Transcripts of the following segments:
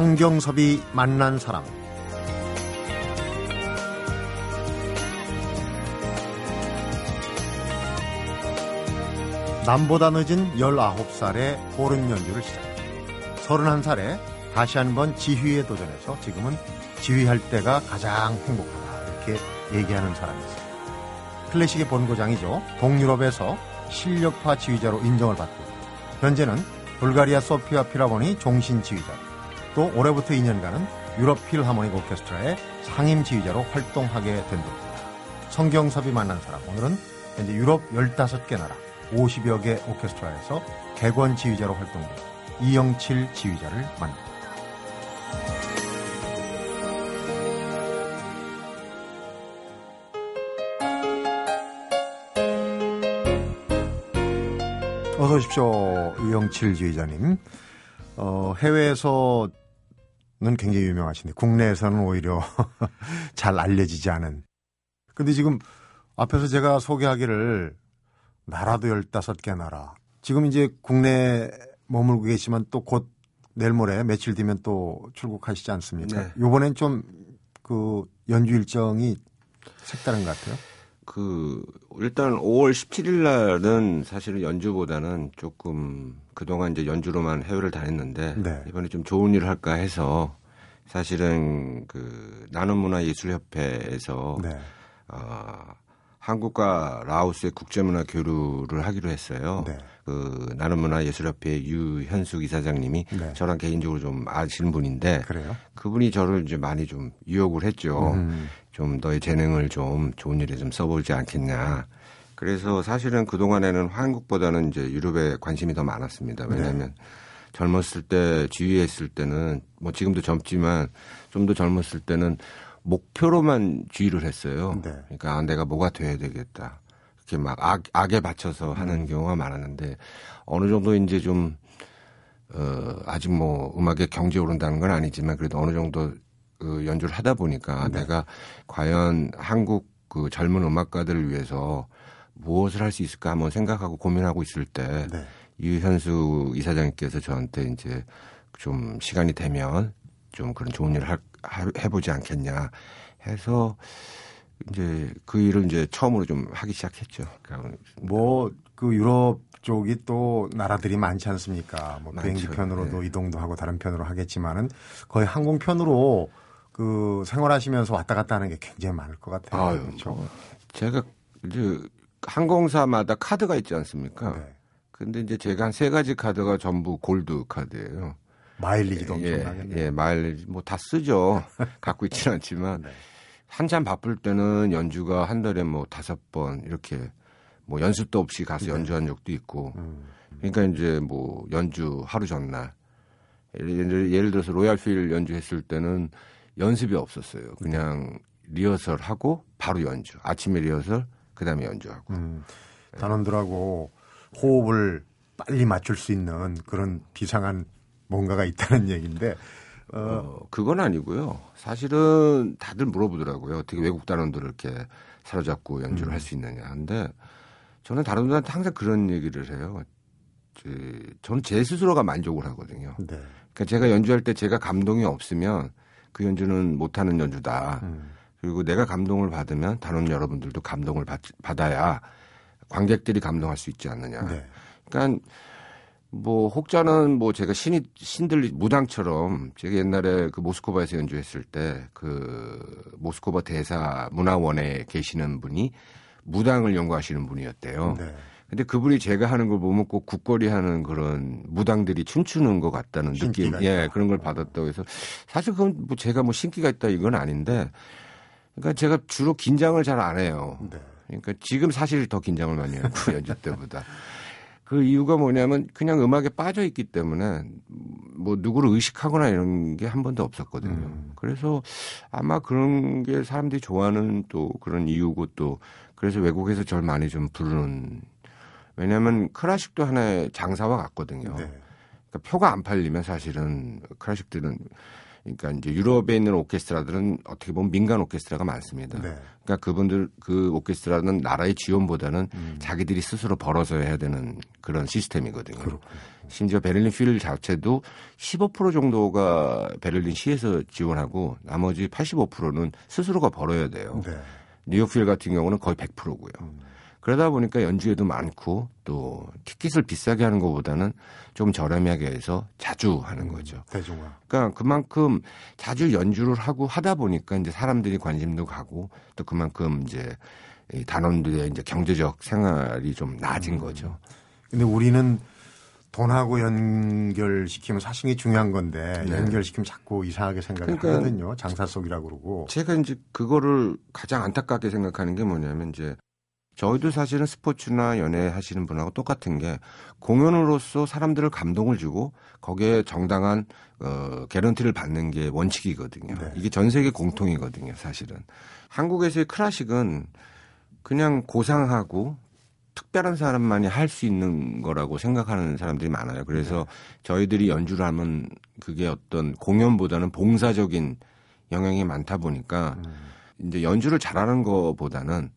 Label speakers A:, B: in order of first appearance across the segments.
A: 성경섭이 만난 사람 남보다 늦은 19살에 호른 연주를 시작 31살에 다시 한번 지휘에 도전해서 지금은 지휘할 때가 가장 행복하다 이렇게 얘기하는 사람이 있어요. 클래식의 본고장이죠. 동유럽에서 실력파 지휘자로 인정을 받고 현재는 불가리아 소피아 필하모니 종신 지휘자 또 올해부터 2년간은 유럽 필하모닉 오케스트라의 상임 지휘자로 활동하게 된 겁니다. 성경섭이 만난 사람 오늘은 현재 유럽 15개 나라 50여 개 오케스트라에서 객원 지휘자로 활동하는 이영칠 지휘자를 만납니다. 어서 오십시오. 이영칠 지휘자님. 어, 해외에서 는 굉장히 유명하신데 국내에서는 오히려 잘 알려지지 않은. 근데 지금 앞에서 제가 소개하기를 나라도 15개 나라. 지금 이제 국내 머물고 계시면 또 곧 내일 모레 며칠 뒤면 또 출국하시지 않습니까?
B: 네.
A: 요번엔 좀 그 연주 일정이 색다른 것 같아요.
B: 그 일단 5월 17일 날은 사실은 연주보다는 조금 그동안 이제 연주로만 해외를 다녔는데
A: 네.
B: 이번에 좀 좋은 일을 할까 해서 사실은 그 나눔문화예술협회에서
A: 네.
B: 어, 한국과 라오스의 국제문화 교류를 하기로 했어요.
A: 네.
B: 그 나눔문화예술협회 유현숙 이사장님이
A: 네.
B: 저랑 개인적으로 좀 아시는 분인데
A: 그래요?
B: 그분이 저를 이제 많이 좀 유혹을 했죠.
A: 음.
B: 좀 너의 재능을 좀 좋은 일에 좀 써보지 않겠냐. 그래서 사실은 그동안에는 한국보다는 이제 유럽에 관심이 더 많았습니다.
A: 네.
B: 왜냐하면 젊었을 때 지휘했을 때는 뭐 지금도 젊지만 좀 더 젊었을 때는 목표로만 지휘를 했어요.
A: 네.
B: 그러니까 아, 내가 뭐가 돼야 되겠다. 이렇게 막 악, 악에
A: 음.
B: 하는 경우가 많았는데 어느 정도 이제 좀 어, 아직 뭐 음악에 경제 오른다는 건 아니지만 그래도 어느 정도 그 연주를 하다 보니까
A: 네.
B: 내가 과연 한국 그 젊은 음악가들을 위해서 무엇을 할 수 있을까 한번 생각하고 고민하고 있을 때
A: 네.
B: 유현수 이사장님께서 저한테 이제 좀 시간이 되면 좀 그런 좋은 일을 할, 하- 해보지 않겠냐 해서 이제 그 일을 이제 처음으로 좀 하기 시작했죠. 그러니까
A: 뭐 그 유럽 쪽이 또 나라들이 많지 않습니까? 뭐 비행기
B: 많죠.
A: 편으로도
B: 네.
A: 이동도 하고 다른 편으로 하겠지만은 거의 항공 편으로 그 생활하시면서 왔다 갔다 하는 게 굉장히 많을 것 같아요.
B: 아유,
A: 그렇죠.
B: 뭐 제가 이제 항공사마다 카드가 있지 않습니까?
A: 네.
B: 근데 이제 제가 한 세 가지 카드가 전부 골드 카드예요.
A: 마일리지도
B: 예,
A: 엄청나겠네요.
B: 예, 마일리지 뭐 다 쓰죠. 갖고 있지는 않지만
A: 네.
B: 한참 바쁠 때는 연주가 한 달에 뭐 다섯 번 이렇게 뭐 연습도 없이 가서 연주한 적도 있고.
A: 네. 음.
B: 그러니까 이제 뭐 연주 하루 전날 예를, 예를 들어서 로얄필 연주했을 때는 연습이 없었어요. 그냥 리허설 하고 바로 연주. 아침에 리허설, 그다음에 연주하고.
A: 음, 단원들하고 호흡을 빨리 맞출 수 있는 그런 비상한 뭔가가 있다는 얘기인데 어,
B: 어, 그건 아니고요. 사실은 다들 물어보더라고요. 어떻게 외국 단원들을 이렇게 사로잡고 연주를 할수 있느냐. 근데 저는 다른 분들한테 항상 그런 얘기를 해요. 그, 저는 제 스스로가 만족을 하거든요.
A: 네.
B: 그러니까 제가 연주할 때 제가 감동이 없으면 그 연주는 못하는 연주다.
A: 음,
B: 그리고 내가 감동을 받으면 단원 여러분들도 감동을 받, 받아야 관객들이 감동할 수 있지 않느냐.
A: 네.
B: 그러니까 뭐 혹자는 뭐 제가 신이 신들 무당처럼 제가 옛날에 그 모스코바에서 연주했을 때 그 모스코바 대사 문화원에 계시는 분이 무당을 연구하시는 분이었대요.
A: 네.
B: 근데 그분이 제가 하는 걸 보면 꼭 국거리 하는 그런 무당들이 춤추는 것 같다는 느낌,
A: 신기가
B: 예,
A: 있다.
B: 그런 걸 받았다고 해서 사실 그건 뭐 제가 뭐 신기가 있다 이건 아닌데, 그러니까 제가 주로 긴장을 잘 안 해요.
A: 네.
B: 그러니까 지금 사실 더 긴장을 많이 하고 연주 때보다. 그 이유가 뭐냐면 그냥 음악에 빠져 있기 때문에 뭐 누구를 의식하거나 이런 게 한 번도 없었거든요.
A: 음.
B: 그래서 아마 그런 게 사람들이 좋아하는 또 그런 이유고 또 그래서 외국에서 절 많이 좀 부르는 왜냐하면 클래식도 하나의 장사와 같거든요.
A: 네.
B: 그러니까 표가 안 팔리면 사실은 클래식들은 그러니까 이제 유럽에 있는 오케스트라들은 어떻게 보면 민간 오케스트라가 많습니다. 네. 그러니까 그분들 그 오케스트라는 나라의 지원보다는 음. 자기들이 스스로 벌어서 해야 되는 그런 시스템이거든요. 그렇군요. 심지어 베를린 필 자체도 15% 정도가 베를린 시에서 지원하고 나머지 85%는 스스로가 벌어야 돼요. 네. 뉴욕 필 같은 경우는 거의 100%고요. 음. 그러다 보니까 연주회도 많고 또 티켓을 비싸게 하는 것보다는 좀 저렴하게 해서 자주 하는 음, 거죠.
A: 대중화.
B: 그러니까 그만큼 자주 연주를 하고 하다 보니까 이제 사람들이 관심도 가고 또 그만큼 이제 이 단원들의 이제 경제적 생활이 좀 나아진 음. 거죠.
A: 근데 우리는 돈하고 연결시키면 사실이 중요한 건데 네. 연결시키면 자꾸 이상하게 생각을 그러니까 하거든요. 장사 속이라고 그러고.
B: 제가 이제 그거를 가장 안타깝게 생각하는 게 뭐냐면 이제 저희도 사실은 스포츠나 연애 하시는 분하고 똑같은 게 공연으로서 사람들을 감동을 주고 거기에 정당한 어 개런티를 받는 게 원칙이거든요. 네. 이게 전 세계 공통이거든요, 사실은. 한국에서의 클래식은 그냥 고상하고 특별한 사람만이 할 수 있는 거라고 생각하는 사람들이 많아요. 그래서 네. 저희들이 연주를 하면 그게 어떤 공연보다는 봉사적인 영향이 많다 보니까 음. 이제 연주를 잘하는 것보다는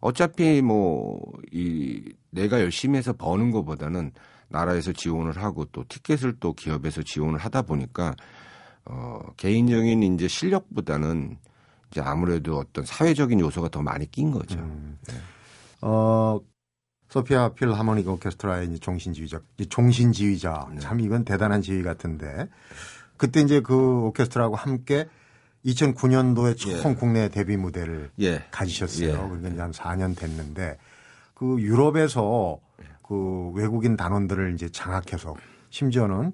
B: 어차피 뭐 이 내가 열심히 해서 버는 것보다는 나라에서 지원을 하고 또 티켓을 또 기업에서 지원을 하다 보니까 어 개인적인 이제 실력보다는 이제 아무래도 어떤 사회적인 요소가 더 많이 낀 거죠. 음. 네.
A: 어 소피아 필 하모닉 오케스트라의 이제 종신 지휘자, 종신 지휘자 네. 참 이건 대단한 지휘 같은데 그때 이제 그 오케스트라하고 함께 2009년도에 처음 예. 국내 데뷔 무대를 예. 가지셨어요. 예. 그러니까 이제 한 4년 됐는데 그 유럽에서 그 외국인 단원들을 이제 장악해서 심지어는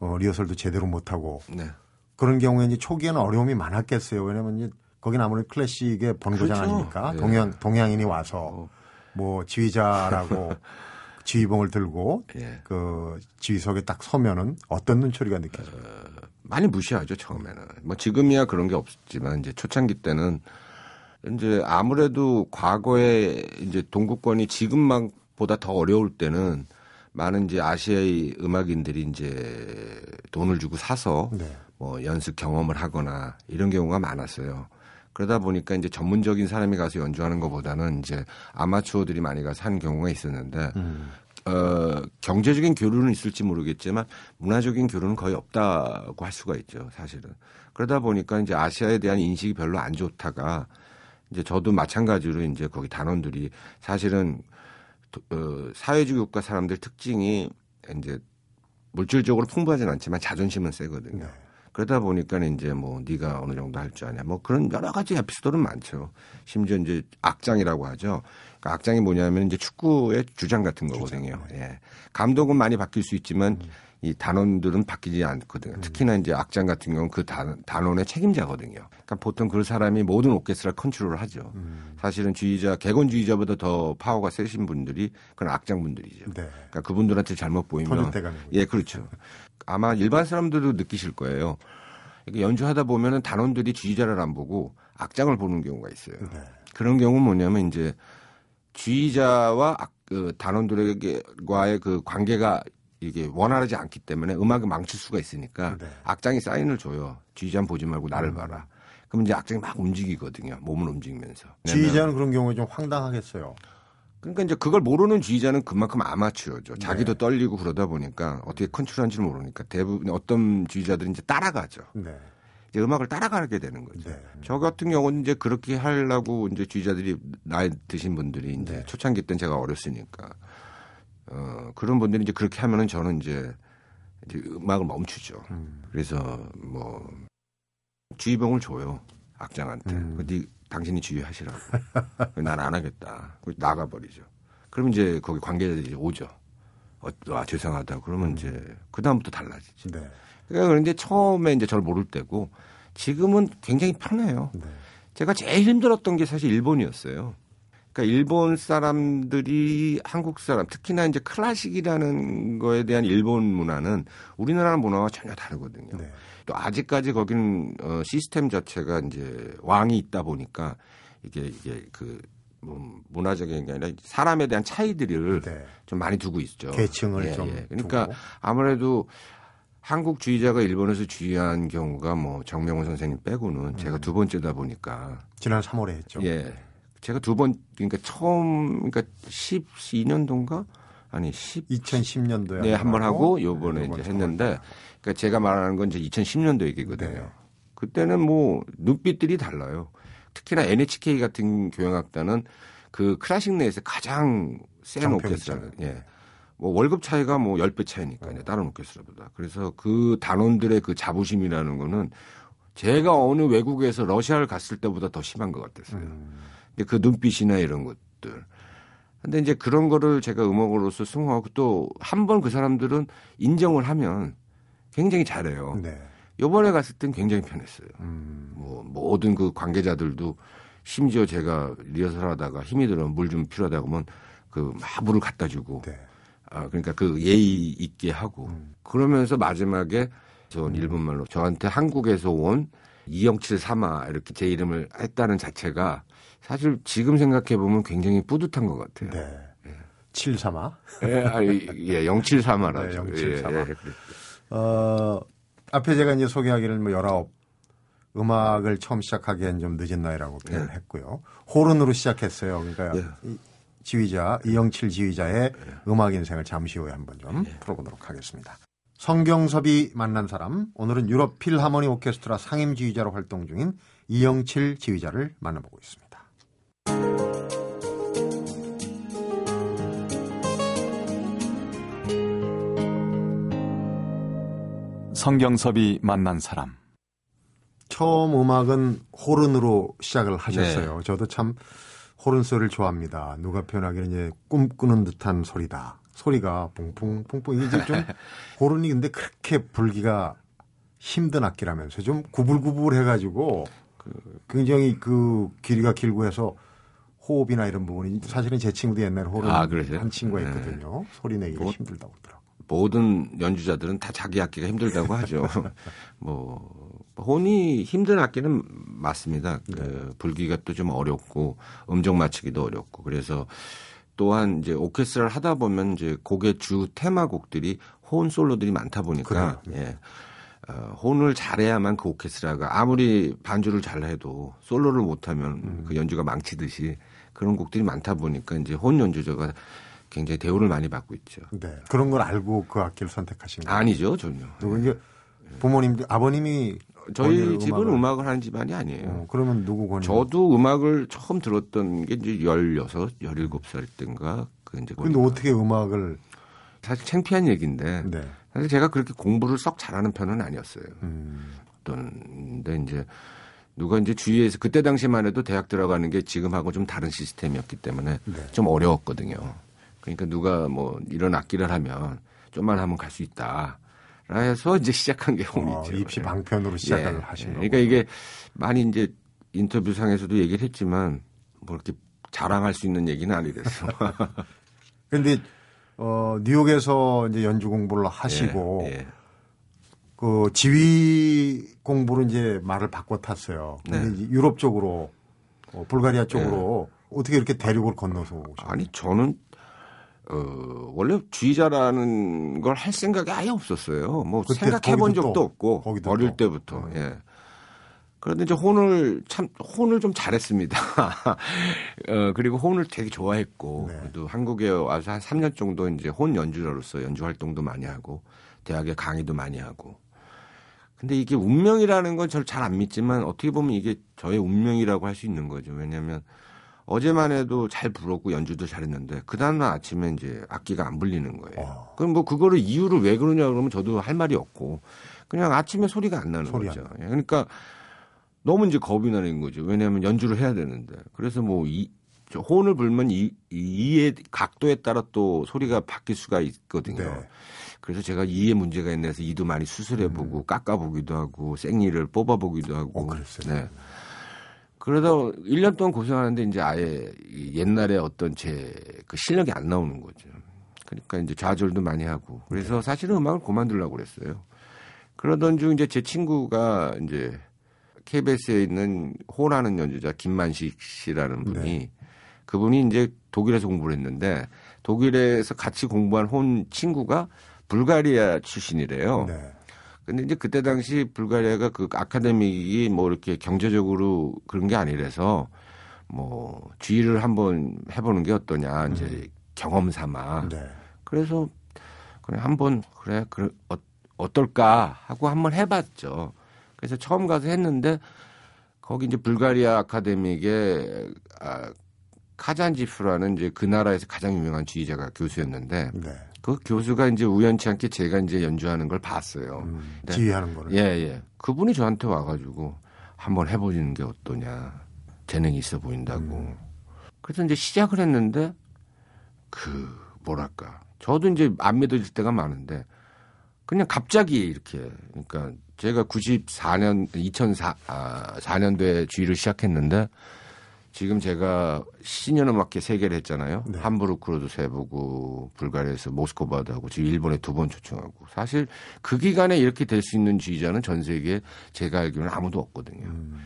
A: 어, 리허설도 제대로 못하고 네. 그런 경우에 이제 초기에는 어려움이 많았겠어요. 왜냐면 이제 거긴 아무래도 클래식의 본고장 그렇죠. 아닙니까? 네. 동양, 동양인이 와서 어. 뭐 지휘자라고 지휘봉을 들고 예. 그 지휘석에 딱 서면은 어떤 눈초리가 느껴져요? 어,
B: 많이 무시하죠 처음에는. 뭐 지금이야 그런 게 없지만 이제 초창기 때는 이제 아무래도 과거에 이제 동구권이 지금만보다 더 어려울 때는 많은 이제 아시아의 음악인들이 이제 돈을 주고 사서 네. 뭐 연습 경험을 하거나 이런 경우가 많았어요. 그러다 보니까 이제 전문적인 사람이 가서 연주하는 것보다는 이제 아마추어들이 많이 가서 하는 경우가 있었는데 음. 어, 경제적인 교류는 있을지 모르겠지만 문화적인 교류는 거의 없다고 할 수가 있죠, 사실은. 그러다 보니까 이제 아시아에 대한 인식이 별로 안 좋다가 이제 저도 마찬가지로 이제 거기 단원들이 사실은 어, 사회주의 국가 사람들 특징이 이제 물질적으로 풍부하진 않지만 자존심은 세거든요. 네. 그러다 보니까 이제 뭐 네가 어느 정도 할 줄 아냐 뭐 그런 여러 가지 에피소드는 많죠. 심지어 이제 악장이라고 하죠. 그러니까 악장이 뭐냐면 이제 축구의 주장 같은 거거든요. 주장. 예. 감독은 많이 바뀔 수 있지만 음. 이 단원들은 바뀌지 않거든요. 음. 특히나 이제 악장 같은 경우는 그 단, 단원의 책임자거든요. 그러니까 보통 그 사람이 모든 오케스트라 컨트롤을 하죠. 음. 사실은 주의자, 개건주의자보다 더 파워가 세신 분들이 그건 악장 분들이죠. 네. 그러니까 그분들한테 잘못 보이면 예, 그렇죠. 아마 일반 사람들도 느끼실 거예요. 연주하다 보면은 단원들이 주의자를 안 보고 악장을 보는 경우가 있어요. 네. 그런 경우는 뭐냐면 이제 주의자와 그 단원들에게와의 그 관계가 이게 원활하지 않기 때문에 음악을 망칠 수가 있으니까 네. 악장이 사인을 줘요. 주의자는 보지 말고 나를 음. 봐라. 그럼 이제 악장이 막 움직이거든요. 몸을 움직이면서.
A: 주의자는 그런 경우에 좀 황당하겠어요.
B: 그러니까 이제 그걸 모르는 주의자는 그만큼 아마추어죠. 자기도 네. 떨리고 그러다 보니까 어떻게 컨트롤한지 를 모르니까 대부분 어떤 주의자들은 이제 따라가죠. 네. 이제 음악을 따라가게 되는 거죠. 네. 저 같은 경우는 이제 그렇게 하려고 이제 주의자들이 나이 드신 분들이 이제 네. 초창기 때는 제가 어렸으니까 어 그런 분들이 이제 그렇게 하면은 저는 이제 이제 음악을 멈추죠. 음. 그래서 뭐 주의봉을 줘요 악장한테. 음. 네 당신이 지휘하시라고. 난 안 하겠다. 나가버리죠. 그럼 이제 거기 관계자들이 오죠. 어, 아, 죄송하다. 그러면 음. 이제 그다음부터 달라지죠. 네. 그러니까 그런데 처음에 이제 저를 모를 때고 지금은 굉장히 편해요. 네. 제가 제일 힘들었던 게 사실 일본이었어요. 그러니까 일본 사람들이 한국 사람, 특히나 이제 클래식이라는 거에 대한 일본 문화는 우리나라 문화와 전혀 다르거든요. 네. 또 아직까지 거기는 어, 시스템 자체가 이제 왕이 있다 보니까 이게 이게 그 뭐, 문화적인 게 아니라 사람에 대한 차이들을 네. 좀 많이 두고 있죠.
A: 계층을 예, 좀. 예.
B: 그러니까 두고. 아무래도 한국주의자가 일본에서 주의한 경우가 뭐 정명훈 선생님 빼고는
A: 음.
B: 제가 두 번째다 보니까
A: 지난 3월에 했죠.
B: 예. 제가 두 번 그러니까 처음 그러니까 12년도인가 아니 10
A: 2010년도에
B: 네, 한 번 하고 요번에 이제 했는데 그러니까 제가 말하는 건 이제 2010년도 얘기거든요.
A: 네.
B: 그때는 뭐 눈빛들이 달라요. 특히나 NHK 같은 교향악단은 그 클래식 내에서 가장 센. 오케스트라. 예. 뭐 월급 차이가 뭐 10배 차이니까요. 다른 오케스트라보다. 그래서 그 단원들의 그 자부심이라는 거는 제가 어느 외국에서 러시아를 갔을 때보다 더 심한 것 같았어요.
A: 음.
B: 근데 그 눈빛이나 이런 것들. 근데 이제 그런 거를 제가 음악으로서 승화하고 또 한 번 그 사람들은 인정을 하면 굉장히 잘해요.
A: 네.
B: 요번에 갔을 땐 굉장히 편했어요.
A: 음.
B: 뭐 모든 그 관계자들도 심지어 제가 리허설 하다가 힘이 들면 물 좀 필요하다고 하면 그막 물을 갖다 주고
A: 네.
B: 아 그러니까 그 예의 있게 하고
A: 음.
B: 그러면서 마지막에 저 일본말로 저한테 한국에서 온 이영칠 삼아 이렇게 제 이름을 했다는 자체가 사실 지금 생각해 보면 굉장히 뿌듯한 것 같아요.
A: 네. 7삼아.
B: 예, 아, 예, 073하라죠.
A: 네, 073.
B: 예, 예.
A: 어, 앞에 제가 이제 소개하기를 뭐 19, 음악을 처음 시작하기엔 좀 늦은 나이라고 표현을 했고요. 호른으로 시작했어요. 그러니까
B: 네.
A: 이 지휘자, 이영칠 지휘자의 음악 인생을 잠시 후에 한번 좀 풀어보도록 하겠습니다. 성경섭이 만난 사람, 오늘은 유럽 필하모니 오케스트라 상임 지휘자로 활동 중인 이영칠 지휘자를 만나보고 있습니다.
C: 성경섭이 만난 사람.
A: 처음 음악은 호른으로 시작을 하셨어요.
B: 네.
A: 저도 참 호른 소리를 좋아합니다. 누가 표현하기는 이제 꿈꾸는 듯한 소리다. 소리가 뿡뿡 뿡뿡 이게 좀 호른이 근데 그렇게 불기가 힘든 악기라면서 좀 구불구불해 가지고 굉장히 그 길이가 길고 해서 호흡이나 이런 부분이 사실은 제 친구도 옛날에 호른
B: 아, 그러세요?
A: 한 친구가
B: 네.
A: 있거든요. 소리 내기가
B: 뭐,
A: 힘들다고 그러더라고요.
B: 모든 연주자들은 다 자기 악기가 힘들다고 하죠. 뭐 혼이 힘든 악기는 맞습니다. 그 불기가 또 좀 어렵고 음정 맞추기도 어렵고 그래서 또한 이제 오케스트라를 하다 보면 이제 곡의 주 테마곡들이 혼 솔로들이 많다 보니까 예. 어, 혼을 잘해야만 그 오케스트라가 아무리 반주를 잘해도 솔로를 못하면 그 연주가 망치듯이 그런 곡들이 많다 보니까 이제 혼 연주자가 굉장히 대우를 많이 받고 있죠.
A: 네. 그런 걸 알고 그 악기를 선택하신 거예요.
B: 아니죠, 전혀.
A: 누구 이제 부모님, 아버님이
B: 저희 집은
A: 음악을-
B: 음악을 하는 집안이 아니에요.
A: 어, 그러면 누구 권유?
B: 저도 음악을 처음 들었던 게 이제 16, 17살 때인가. 그 이제
A: 근데 어떻게 음악을
B: 사실 창피한 얘기인데
A: 네.
B: 사실 제가 그렇게 공부를 썩 잘하는 편은 아니었어요.
A: 음,
B: 어떤 근데 이제 누가 이제 주위에서 그때 당시만 해도 대학 들어가는 게 지금하고 좀 다른 시스템이었기 때문에
A: 네.
B: 좀 어려웠거든요. 그러니까 누가 뭐 이런 악기를 하면 좀만 하면 갈 수 있다. 라 해서 이제 시작한 게
A: 어,
B: 혼이죠.
A: 입시
B: 예.
A: 방편으로 시작을
B: 예.
A: 하신
B: 예.
A: 거고.
B: 그러니까 이게 많이 이제 인터뷰상에서도 얘기를 했지만 뭐 이렇게 자랑할 수 있는 얘기는 아니랬어.
A: 근데 어, 뉴욕에서 이제 연주 공부를 하시고
B: 예, 예.
A: 그 지휘 공부로 이제 말을 바꿔 탔어요. 근데
B: 네.
A: 유럽 쪽으로 어, 불가리아 쪽으로 어떻게 이렇게 대륙을 건너서 오셨어요?
B: 아니 저는 어 원래 주의자라는 걸 할 생각이 아예 없었어요. 뭐 생각해 본 적도
A: 또,
B: 없고
A: 거기도
B: 어릴
A: 또.
B: 때부터 예. 그런데 이제 혼을 참 혼을 좀 잘했습니다. 어 그리고 혼을 되게 좋아했고
A: 네.
B: 또 한국에 와서 한 3년 정도 이제 혼 연주자로서 연주 활동도 많이 하고 대학에 강의도 많이 하고 근데 이게 운명이라는 건 저를 잘 안 믿지만 어떻게 보면 이게 저의 운명이라고 할 수 있는 거죠. 왜냐하면 어제만 해도 잘 불었고 연주도 잘했는데 그 다음날 아침에 이제 악기가 안 불리는 거예요.
A: 어.
B: 그럼 뭐 그거를 이유를 왜 그러냐 그러면 저도 할 말이 없고 그냥 아침에 소리가 안 나는
A: 소리
B: 거죠. 예, 그러니까 너무 이제 겁이 나는 거죠. 왜냐하면 연주를 해야 되는데 그래서 뭐 이, 저 혼을 불면 이, 이의 각도에 따라 또 소리가 바뀔 수가 있거든요.
A: 네.
B: 그래서 제가 이에 문제가 있네 해서 이도 많이 수술해보고 깎아보기도 하고 생리를 뽑아보기도 하고.
A: 음. 어?
B: 네. 그러다 1년 동안 고생하는데 이제 아예 이 옛날에 어떤 제 그 실력이 안 나오는 거죠. 그러니까 이제 좌절도 많이 하고. 그래서 사실은 음악을 그만두려고 그랬어요. 그러던 중 이제 제 친구가 이제 KBS에 있는 호라는 연주자 김만식 씨라는 분이
A: 네.
B: 그분이 이제 독일에서 공부를 했는데 독일에서 같이 공부한 혼 친구가 불가리아 출신이래요.
A: 네.
B: 근데 이제 그때 당시 불가리아가 그 아카데믹이 뭐 이렇게 경제적으로 그런 게 아니라서 뭐 주의를 한번 해보는 게 어떠냐 이제
A: 음.
B: 경험 삼아.
A: 네.
B: 그래서 그냥 한번 그래 그래 어, 어떨까 하고 한번 해봤죠. 그래서 처음 가서 했는데 거기 이제 불가리아 아카데믹의 아, 카잔지프라는 이제 그 나라에서 가장 유명한 지휘자가 교수였는데
A: 네.
B: 그 교수가 이제 우연치 않게 제가 이제 연주하는 걸 봤어요.
A: 음,
B: 네.
A: 지휘하는 거를.
B: 예, 예. 그분이 저한테 와가지고 한번 해보시는 게 어떠냐. 재능이 있어 보인다고.
A: 음.
B: 그래서 이제 시작을 했는데 그 뭐랄까. 저도 이제 안 믿어질 때가 많은데 그냥 갑자기 이렇게 그러니까 제가 94년 2004 아, 4년도에 주의를 시작했는데 지금 제가 신년음악회 세 개를 했잖아요.
A: 네.
B: 함부르크로도 세 보고 불가리아에서 모스코바도 하고 지금 일본에 두 번 초청하고 사실 그 기간에 이렇게 될 수 있는 지휘자는 전 세계에 제가 알기로는 아무도 없거든요.
A: 음,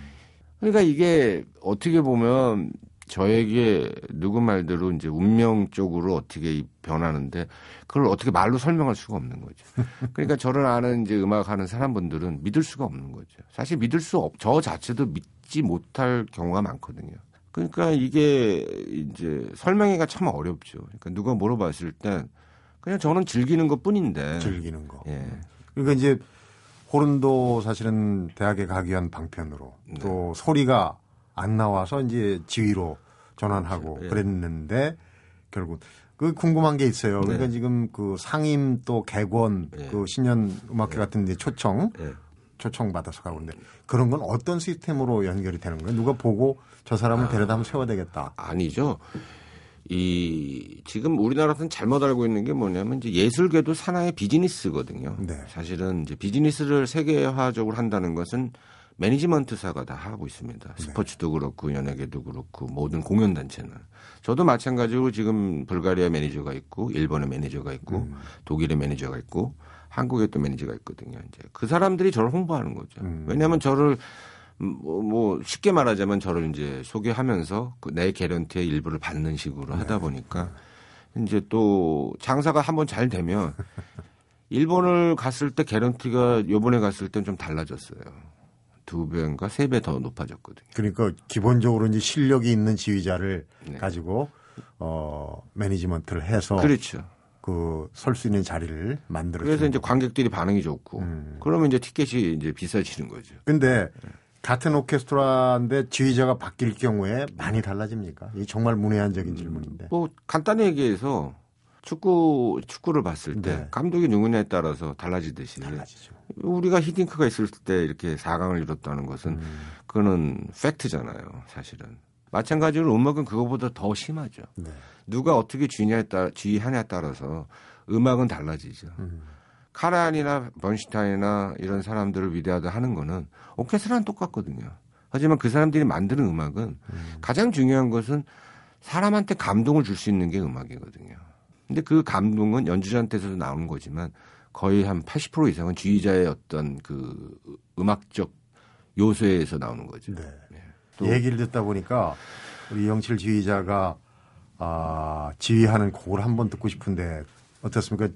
B: 그러니까 이게 어떻게 보면 저에게 누구 말대로 이제 운명 쪽으로 어떻게 변하는데 그걸 어떻게 말로 설명할 수가 없는 거죠. 그러니까 저를 아는 이제 음악하는 사람분들은 믿을 수가 없는 거죠. 사실 믿을 수 없, 저 자체도 믿지 못할 경우가 많거든요. 그러니까 이게 이제 설명하기가 참 어렵죠. 그러니까 누가 물어봤을 땐 그냥 저는 즐기는 것 뿐인데.
A: 즐기는 거.
B: 예.
A: 그러니까 이제 호른도 사실은 대학에 가기 위한 방편으로
B: 네.
A: 또 소리가 안 나와서 이제 지휘로 전환하고.
B: 예.
A: 그랬는데 결국 그 궁금한 게 있어요. 그러니까
B: 네.
A: 지금 그 상임 또 개권
B: 예.
A: 그 신년 음악회 같은 데 초청
B: 예.
A: 초청 받아서 가고 있는데 그런 건 어떤 시스템으로 연결이 되는 거예요? 누가 보고 저 사람을 데려다 한번 세워야 되겠다.
B: 아니죠. 이 지금 우리나라에서는 잘못 알고 있는 게 뭐냐면 이제 예술계도 하나의 비즈니스거든요.
A: 네.
B: 사실은 이제 비즈니스를 세계화적으로 한다는 것은 매니지먼트사가 다 하고 있습니다.
A: 네.
B: 스포츠도 그렇고 연예계도 그렇고 모든 공연 단체는 저도 마찬가지로 지금 불가리아 매니저가 있고 일본의 매니저가 있고
A: 음.
B: 독일의 매니저가 있고 한국에 또 매니저가 있거든요. 이제 그 사람들이 저를 홍보하는 거죠.
A: 음.
B: 왜냐하면 저를 뭐, 뭐 쉽게 말하자면 저를 이제 소개하면서 그 내 개런티의 일부를 받는 식으로
A: 네.
B: 하다 보니까 이제 또 장사가 한번 잘 되면 일본을 갔을 때 개런티가 요번에 갔을 땐 좀 달라졌어요. 두 배인가 세 배 더 높아졌거든요.
A: 그러니까 기본적으로 이제 실력이 있는 지휘자를
B: 네.
A: 가지고 어 매니지먼트를 해서
B: 그렇죠.
A: 그 설 수 있는 자리를 만들어.
B: 그래서 이제 관객들이 반응이 좋고
A: 음.
B: 그러면 이제 티켓이 이제 비싸지는 거죠.
A: 근데 같은 오케스트라인데 지휘자가 바뀔 경우에 많이 달라집니까? 이 정말 문외한적인 질문인데.
B: 뭐 간단히 얘기해서 축구 축구를 봤을 때
A: 네.
B: 감독이 누구냐에 따라서 달라지듯이
A: 달라지죠.
B: 우리가 히딩크가 있을 때 이렇게 4강을 이뤘다는 것은
A: 음.
B: 그거는 팩트잖아요, 사실은. 마찬가지로 음악은 그거보다 더 심하죠.
A: 네.
B: 누가 어떻게 주냐에 따라 주의하냐에 따라서 음악은 달라지죠.
A: 음.
B: 카란이나 번슈타인이나 이런 사람들을 위대하다 하는 거는 오케스트라는 똑같거든요. 하지만 그 사람들이 만드는 음악은
A: 음.
B: 가장 중요한 것은 사람한테 감동을 줄 수 있는 게 음악이거든요. 근데 그 감동은 연주자한테서도 나오는 거지만 거의 한 80% 이상은 지휘자의 어떤 그 음악적 요소에서 나오는 거죠.
A: 네.
B: 또-
A: 얘기를 듣다 보니까 우리 영칠 지휘자가 아, 지휘하는 곡을 한번 듣고 싶은데 어떻습니까?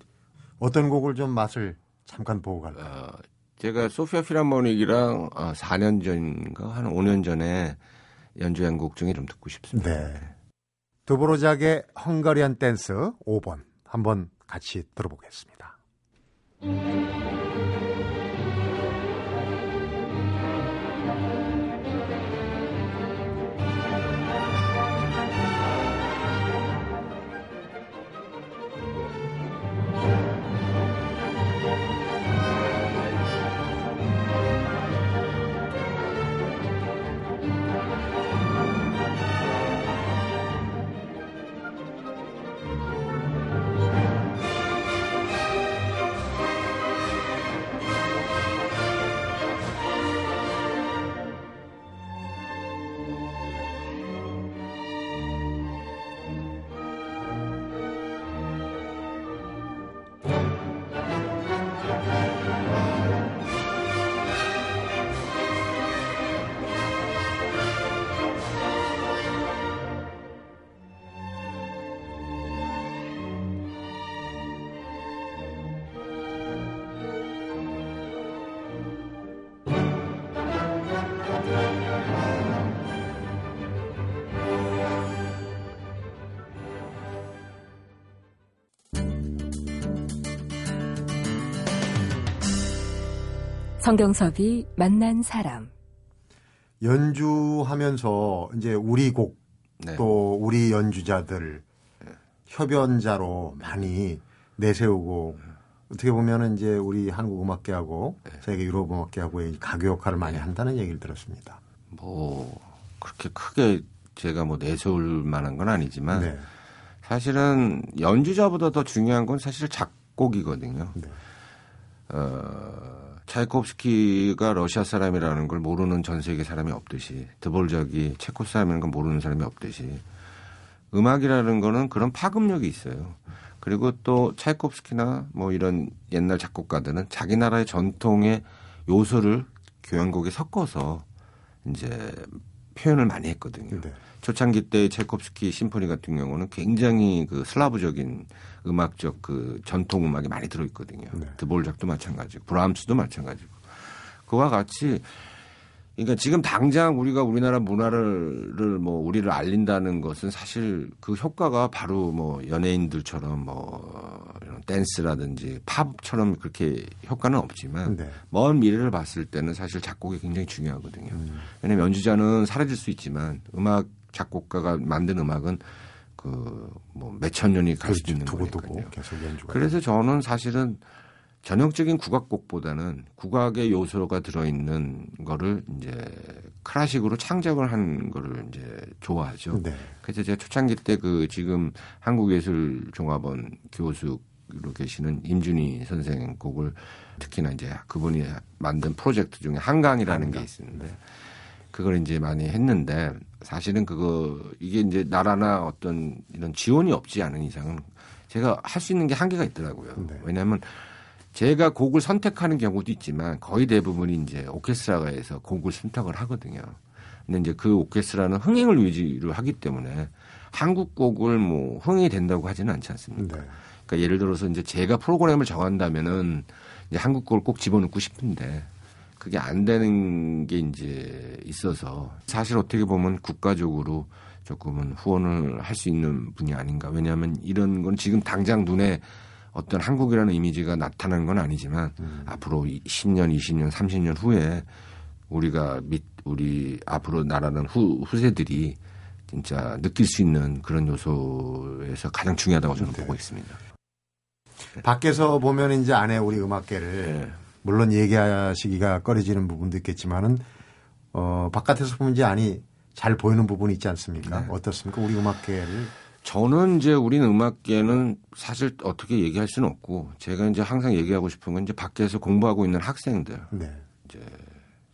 A: 어떤 곡을 좀 맛을 잠깐 보고 갈까요?
B: 어, 제가 소피아 필하모닉이랑 어, 4년 전인가 한 5년 전에 연주한 곡 중에 좀 듣고 싶습니다.
A: 네. 두보로작의 헝가리안 댄스 5번 한번 같이 들어보겠습니다.
D: 성경섭이 만난 사람.
A: 연주하면서 이제 우리 곡,
B: 네.
A: 또 우리 연주자들 협연자로 많이 내세우고 어떻게 보면은 이제 우리 한국 음악계하고 세계 유럽 음악계하고의 가교 역할을 많이 한다는 얘기를 들었습니다.
B: 뭐 그렇게 크게 제가 뭐 내세울 만한 건 아니지만
A: 네.
B: 사실은 연주자보다 더 중요한 건 사실 작곡이거든요.
A: 네.
B: 어, 차이콥스키가 러시아 사람이라는 걸 모르는 전 세계 사람이 없듯이 드볼작이 체코 사람이라는 걸 모르는 사람이 없듯이 음악이라는 거는 그런 파급력이 있어요. 그리고 또 차이콥스키나 뭐 이런 옛날 작곡가들은 자기 나라의 전통의 요소를 교향곡에 섞어서 이제 표현을 많이 했거든요.
A: 네.
B: 초창기 때 체콥스키 심포니 같은 경우는 굉장히 그 슬라브적인 음악적 그 전통 음악이 많이 들어있거든요.
A: 네.
B: 드볼작도 마찬가지고 브람스도 마찬가지고 그와 같이 그러니까 지금 당장 우리가 우리나라 문화를 뭐 우리를 알린다는 것은 사실 그 효과가 바로 뭐 연예인들처럼 뭐 이런 댄스라든지 팝처럼 그렇게 효과는 없지만
A: 네.
B: 먼 미래를 봤을 때는 사실 작곡이 굉장히 중요하거든요.
A: 음.
B: 왜냐하면 연주자는 사라질 수 있지만 음악 작곡가가 만든 음악은 그 뭐 몇천 년이 갈 수도 있는 거니까요.
A: 계속 연주가.
B: 그래서 저는 사실은 전형적인 국악곡보다는 국악의 요소가 들어있는 거를 이제 클래식으로 창작을 한 거를 이제 좋아하죠.
A: 네.
B: 그래서 제가 초창기 때 그 지금 한국예술종합원 교수로 계시는 임준희 선생 곡을 특히나 이제 그분이 만든 프로젝트 중에 한강이라는 게 있는데 그걸 이제 많이 했는데 사실은 그거 이게 이제 나라나 어떤 이런 지원이 없지 않은 이상은 제가 할 수 있는 게 한계가 있더라고요.
A: 네.
B: 왜냐하면 제가 곡을 선택하는 경우도 있지만 거의 대부분이 이제 오케스트라가에서 곡을 선택을 하거든요. 근데 이제 그 오케스트라는 흥행을 위주로 하기 때문에 한국 곡을 뭐 흥행이 된다고 하지는 않지 않습니까?
A: 네.
B: 그러니까 예를 들어서 이제 제가 프로그램을 정한다면은 이제 한국 곡을 꼭 집어넣고 싶은데 그게 안 되는 게 이제 있어서 사실 어떻게 보면 국가적으로 조금은 후원을 할 수 있는 분이 아닌가. 왜냐하면 이런 건 지금 당장 눈에 어떤 한국이라는 이미지가 나타나는 건 아니지만 앞으로 10년, 20년, 30년 후에 우리가 밑 우리 앞으로 나라는 후, 후세들이 진짜 느낄 수 있는 그런 요소에서 가장 중요하다고 저는 보고 있습니다.
A: 밖에서 보면 이제 안에 우리 음악계를
B: 네.
A: 물론 얘기하시기가 꺼려지는 부분도 있겠지만은 어 바깥에서 보면 이제 아니 잘 보이는 부분이 있지 않습니까?
B: 네.
A: 어떻습니까? 우리 음악계를
B: 저는 이제 우리는 음악계는 사실 어떻게 얘기할 수는 없고 제가 이제 항상 얘기하고 싶은 건 이제 밖에서 공부하고 있는 학생들
A: 네.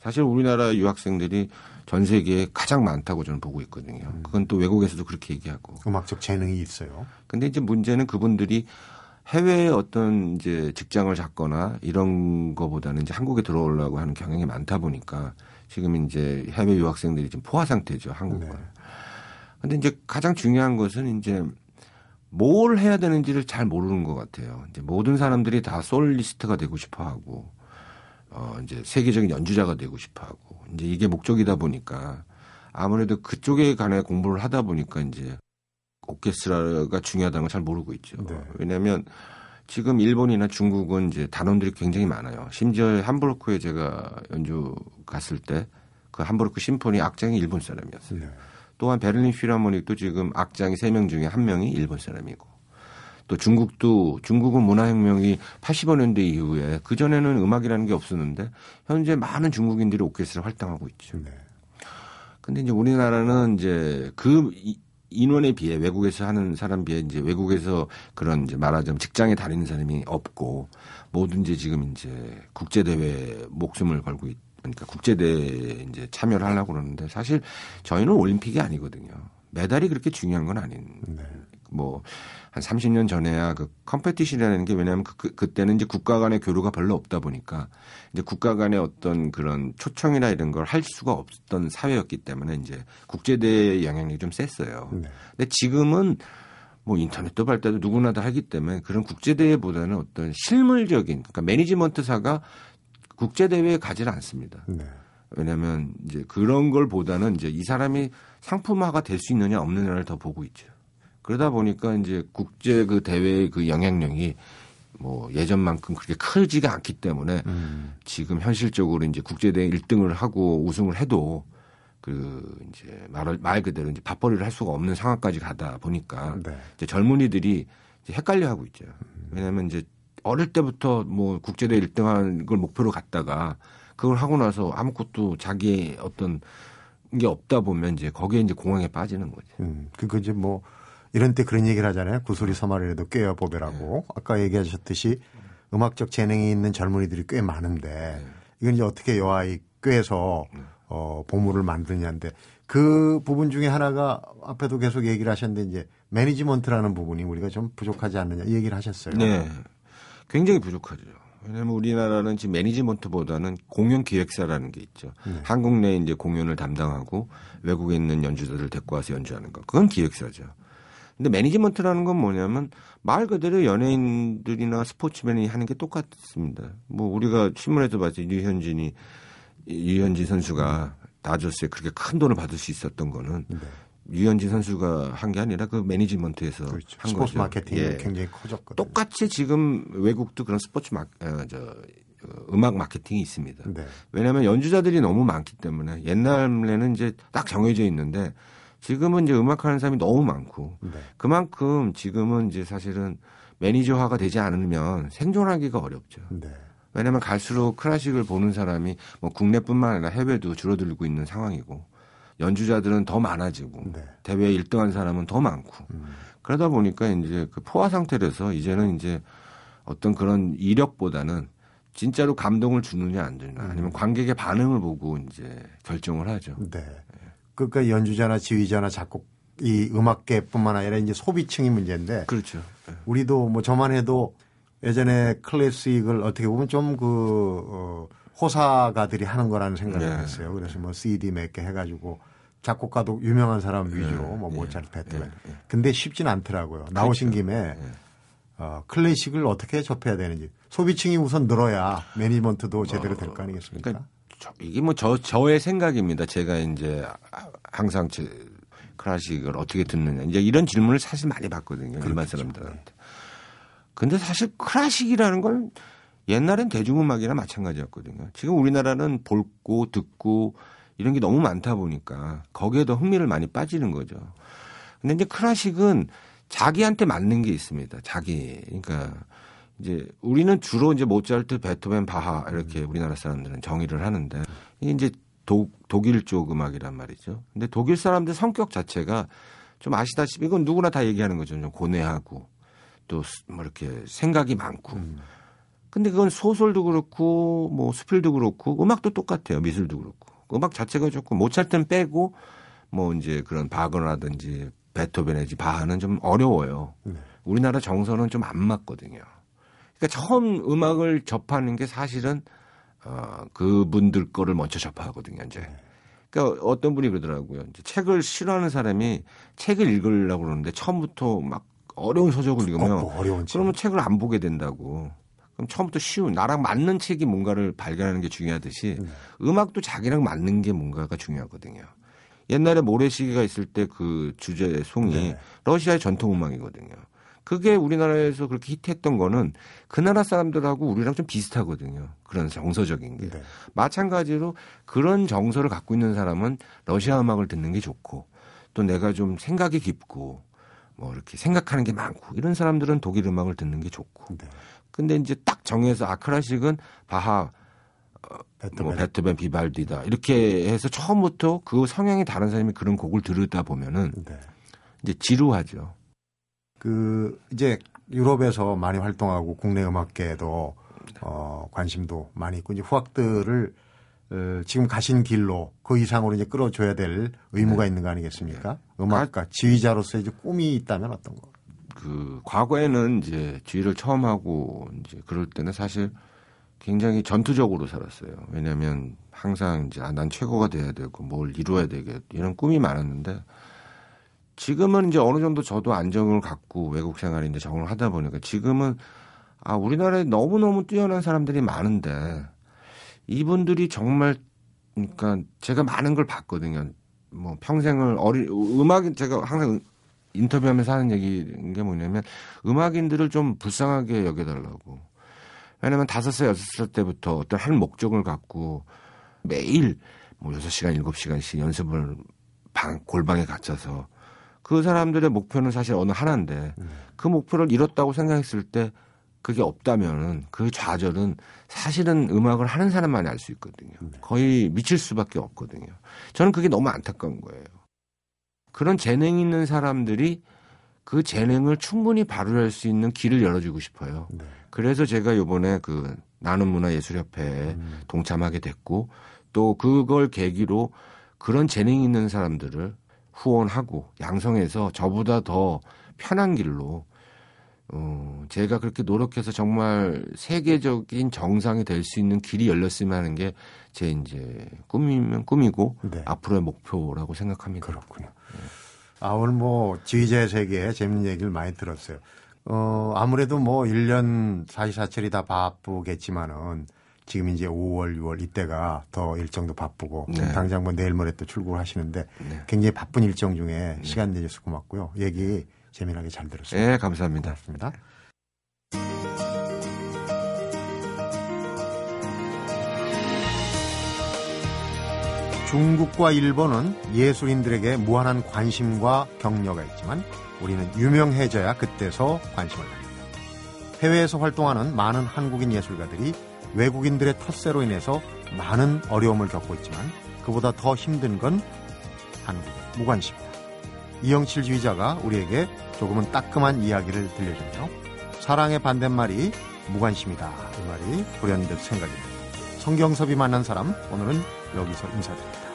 B: 사실 우리나라 유학생들이 전 세계에 가장 많다고 저는 보고 있거든요. 그건 또 외국에서도 그렇게 얘기하고.
A: 음악적 재능이 있어요.
B: 근데 이제 문제는 그분들이 해외에 어떤 이제 직장을 잡거나 이런 거보다는 이제 한국에 들어오려고 하는 경향이 많다 보니까 지금 이제 해외 유학생들이 지금 포화 상태죠, 한국은.
A: 네.
B: 근데 이제 가장 중요한 것은 이제 뭘 해야 되는지를 잘 모르는 것 같아요. 이제 모든 사람들이 다 솔리스트가 되고 싶어 하고, 어, 이제 세계적인 연주자가 되고 싶어 하고, 이제 이게 목적이다 보니까 아무래도 그쪽에 관해 공부를 하다 보니까 이제 오케스트라가 중요하다는 걸 잘 모르고 있죠.
A: 네.
B: 왜냐하면 지금 일본이나 중국은 이제 단원들이 굉장히 많아요. 심지어 함부르크에 제가 연주 갔을 때 그 함부르크 심포니 악장이 일본 사람이었어요.
A: 네.
B: 또한 베를린 필하모닉도 지금 악장이 세 명 중에 한 명이 일본 사람이고 또 중국도 중국은 문화혁명이 85년대 이후에 그 전에는 음악이라는 게 없었는데 현재 많은 중국인들이 오케스트라 활동하고 있죠.
A: 네.
B: 근데 이제 우리나라는 이제 그 이- 인원에 비해 외국에서 하는 사람 비해 이제 외국에서 그런 이제 말하자면 직장에 다니는 사람이 없고 뭐든지 지금 이제 국제 대회 목숨을 걸고 있, 그러니까 국제 대회에 이제 참여를 하려고 그러는데 사실 저희는 올림픽이 아니거든요. 메달이 그렇게 중요한 건 아닌
A: 네.
B: 뭐한 30년 전에야 그 competition이라는 게 왜냐하면 그, 그, 그 때는 이제 국가 간의 교류가 별로 없다 보니까 이제 국가 간의 어떤 그런 초청이나 이런 걸 할 수가 없었던 사회였기 때문에 이제 국제대회의 영향력이 좀 셌어요.
A: 네.
B: 근데 지금은 뭐 인터넷도 발달도 누구나 다 하기 때문에 그런 국제대회보다는 어떤 실물적인 그러니까 매니지먼트사가 국제 대회에 가지를 않습니다.
A: 네.
B: 왜냐하면 이제 그런 걸 보다는 이제 이 사람이 상품화가 될 수 있느냐 없느냐를 더 보고 있죠. 그러다 보니까 이제 국제 그 대회의 그 영향력이 뭐 예전만큼 그렇게 크지가 않기 때문에
A: 음.
B: 지금 현실적으로 이제 국제 대회 1등을 하고 우승을 해도 그 이제 말을 말 그대로 이제 밥벌이를 할 수가 없는 상황까지 가다 보니까
A: 네.
B: 이제 젊은이들이 이제 헷갈려 하고 있죠. 왜냐하면 이제 어릴 때부터 뭐 국제대회 1등하는 걸 목표로 갔다가 그걸 하고 나서 아무것도 자기의 어떤 게 없다 보면 이제 거기에 이제 공황에 빠지는 거죠.
A: 음. 그거 이제 뭐 이런 때 그런 얘기를 하잖아요. 구소리 서말이라도 꿰어 보배라고. 아까 얘기하셨듯이 음악적 재능이 있는 젊은이들이 꽤 많은데 이건 이제 어떻게 여아이 꿰서 어, 보물을 만드냐인데 그 부분 중에 하나가 앞에도 계속 얘기를 하셨는데 이제 매니지먼트라는 부분이 우리가 좀 부족하지 않느냐 이 얘기를 하셨어요.
B: 네. 굉장히 부족하죠. 왜냐하면 우리나라는 지금 매니지먼트보다는 공연 기획사라는 게 있죠. 한국 내 이제 공연을 담당하고 외국에 있는 연주자들을 데리고 와서 연주하는 거. 그건 기획사죠. 근데 매니지먼트라는 건 뭐냐면 말 그대로 연예인들이나 스포츠맨이 하는 게 똑같습니다. 뭐 우리가 신문에도 봤죠. 류현진이 류현진 선수가 다저스에 그렇게 큰 돈을 받을 수 있었던 거는 류현진 선수가 한 게 아니라 그 매니지먼트에서
A: 네. 그렇죠.
B: 한
A: 스포츠
B: 거죠.
A: 마케팅이
B: 예.
A: 굉장히 커졌거든요.
B: 똑같이 지금 외국도 그런 스포츠 마, 어, 저, 어, 음악 마케팅이 있습니다.
A: 네.
B: 왜냐하면 연주자들이 너무 많기 때문에 옛날에는 이제 딱 정해져 있는데 지금은 이제 음악하는 사람이 너무 많고
A: 네.
B: 그만큼 지금은 이제 사실은 매니저화가 되지 않으면 생존하기가 어렵죠.
A: 네.
B: 왜냐하면 갈수록 클래식을 보는 사람이 뭐 국내뿐만 아니라 해외도 줄어들고 있는 상황이고 연주자들은 더 많아지고
A: 네.
B: 대회 1등한 사람은 더 많고
A: 음.
B: 그러다 보니까 이제 그 포화 상태라서 이제는 이제 어떤 그런 이력보다는 진짜로 감동을 주느냐 안 주느냐
A: 음.
B: 아니면 관객의 반응을 보고 이제 결정을 하죠.
A: 네. 그러니까 연주자나 지휘자나 작곡 이 음악계뿐만 아니라 이제 소비층이 문제인데
B: 그렇죠.
A: 우리도 뭐 저만 해도 예전에 클래식을 어떻게 보면 좀그 어, 호사가들이 하는 거라는 생각을
B: 네.
A: 했어요. 그래서 뭐 CD 몇 개 해가지고 작곡가도 유명한 사람 위주로 뭐 모차르트, 베토벤. 근데 쉽진 않더라고요. 나오신 김에 어, 클래식을 어떻게 접해야 되는지 소비층이 우선 늘어야 매니지먼트도 제대로 될 거 아니겠습니까?
B: 그러니까 저- 이게 뭐 저 저의 생각입니다. 제가 이제 항상 제 클래식을 어떻게 듣느냐 이제 이런 질문을 사실 많이 받거든요. 일반 사람들한테. 근데 사실 클래식이라는 건 옛날엔 대중음악이나 마찬가지였거든요. 지금 우리나라는 볼고 듣고 이런 게 너무 많다 보니까 거기에 더 흥미를 많이 빠지는 거죠. 근데 이제 클래식은 자기한테 맞는 게 있습니다. 자기. 그러니까 이제 우리는 주로 이제 모차르트, 베토벤, 바하 이렇게 우리나라 사람들은 정의를 하는데 이게 이제 독, 독일 쪽 음악이란 말이죠. 근데 독일 사람들 성격 자체가 좀 아시다시피 이건 누구나 다 얘기하는 거죠. 좀 고뇌하고 또 뭐 이렇게 생각이 많고. 근데 그건 소설도 그렇고 뭐 수필도 그렇고 음악도 똑같아요. 미술도 그렇고. 음악 자체가 조금 모차르트는 빼고 뭐 이제 그런 바그너라든지 베토벤이지 바하는 좀 어려워요. 우리나라 정서는 좀 안 맞거든요. 그러니까 처음 음악을 접하는 게 사실은 어 그분들 거를 먼저 접하거든요, 이제. 그러니까 어떤 분이 그러더라고요. 이제 책을 싫어하는 사람이 책을 읽으려고 그러는데 처음부터 막 어려운 서적을 읽으면
A: 꼭 어려운 책.
B: 그러면 책을 안 보게 된다고. 그럼 처음부터 쉬운 나랑 맞는 책이 뭔가를 발견하는 게 중요하듯이
A: 네.
B: 음악도 자기랑 맞는 게 뭔가가 중요하거든요. 옛날에 모래시계가 있을 때 그 주제 송이
A: 네.
B: 러시아의 전통 음악이거든요. 그게 우리나라에서 그렇게 히트했던 거는 그 나라 사람들하고 우리랑 좀 비슷하거든요. 그런 정서적인 게.
A: 네.
B: 마찬가지로 그런 정서를 갖고 있는 사람은 러시아 음악을 듣는 게 좋고 또 내가 좀 생각이 깊고 뭐 이렇게 생각하는 게 많고 이런 사람들은 독일 음악을 듣는 게 좋고.
A: 네.
B: 근데 이제 딱 정해서 아크라식은 바하
A: 베토벤.
B: 뭐 베토벤 비발디다 이렇게 해서 처음부터 그 성향이 다른 사람이 그런 곡을 들으다 보면은
A: 네.
B: 이제 지루하죠.
A: 그 이제 유럽에서 많이 활동하고 국내 음악계에도 어 관심도 많이 있고 이제 후학들을 어, 지금 가신 길로 그 이상으로 이제 끌어줘야 될 의무가 있는 거 아니겠습니까? 음악가 지휘자로서의 이제 꿈이 있다면 어떤 거?
B: 그 과거에는 이제 지휘를 처음 하고 이제 그럴 때는 사실 굉장히 전투적으로 살았어요. 왜냐하면 항상 이제 아, 난 최고가 돼야 되고 뭘 이루어야 되겠 이런 꿈이 많았는데 지금은 이제 어느 정도 저도 안정을 갖고 외국 이제 적응을 하다 보니까 지금은 아 우리나라에 너무 너무 뛰어난 사람들이 많은데 이분들이 정말 그러니까 제가 많은 걸 봤거든요. 뭐 평생을 어리 음악이 제가 항상 인터뷰하면서 하는 얘기인 게 뭐냐면 음악인들을 좀 불쌍하게 여겨달라고. 왜냐면 다섯 살, 여섯 살 때부터 어떤 한 목적을 갖고 매일 뭐 여섯 시간 일곱 시간씩 연습을 방, 골방에 갇혀서 그 사람들의 목표는 사실 어느 하나인데 그 목표를 이뤘다고 생각했을 때 그게 없다면은 그 좌절은 사실은 음악을 하는 사람만이 알 수 있거든요. 거의 미칠 수밖에 없거든요. 저는 그게 너무 안타까운 거예요. 그런 재능 있는 사람들이 그 재능을 충분히 발휘할 수 있는 길을 열어주고 싶어요.
A: 네.
B: 그래서 제가 요번에 그 나눔 문화 예술협회에 동참하게 됐고 또 그걸 계기로 그런 재능 있는 사람들을 후원하고 양성해서 저보다 더 편한 길로 어, 제가 그렇게 노력해서 정말 세계적인 정상이 될 수 있는 길이 열렸으면 하는 게 제 이제 꿈이면 꿈이고
A: 네.
B: 앞으로의 목표라고 생각합니다.
A: 그렇군요. 아, 오늘 뭐 지휘자의 세계에 재밌는 얘기를 많이 들었어요. 어, 아무래도 뭐 1년 사시사철이 다 바쁘겠지만은 지금 이제 5월, 6월 이때가 더 일정도 바쁘고
B: 네.
A: 당장 뭐 내일 모레 또 출국을 하시는데
B: 네.
A: 굉장히 바쁜 일정 중에 시간 내주셔서 고맙고요. 얘기 재미나게 잘 들었습니다.
B: 네, 감사합니다.
A: 고맙습니다. 중국과 일본은 예술인들에게 무한한 관심과 격려가 있지만 우리는 유명해져야 그때서 관심을 갖는다. 해외에서 활동하는 많은 한국인 예술가들이 외국인들의 텃세로 인해서 많은 어려움을 겪고 있지만 그보다 더 힘든 건 한국의 무관심이다. 이영칠 지휘자가 우리에게 조금은 따끔한 이야기를 들려주며 사랑의 반대말이 무관심이다. 이 말이 불현듯 생각이 듭니다. 성경섭이 만난 사람 오늘은 여기서 인사드립니다.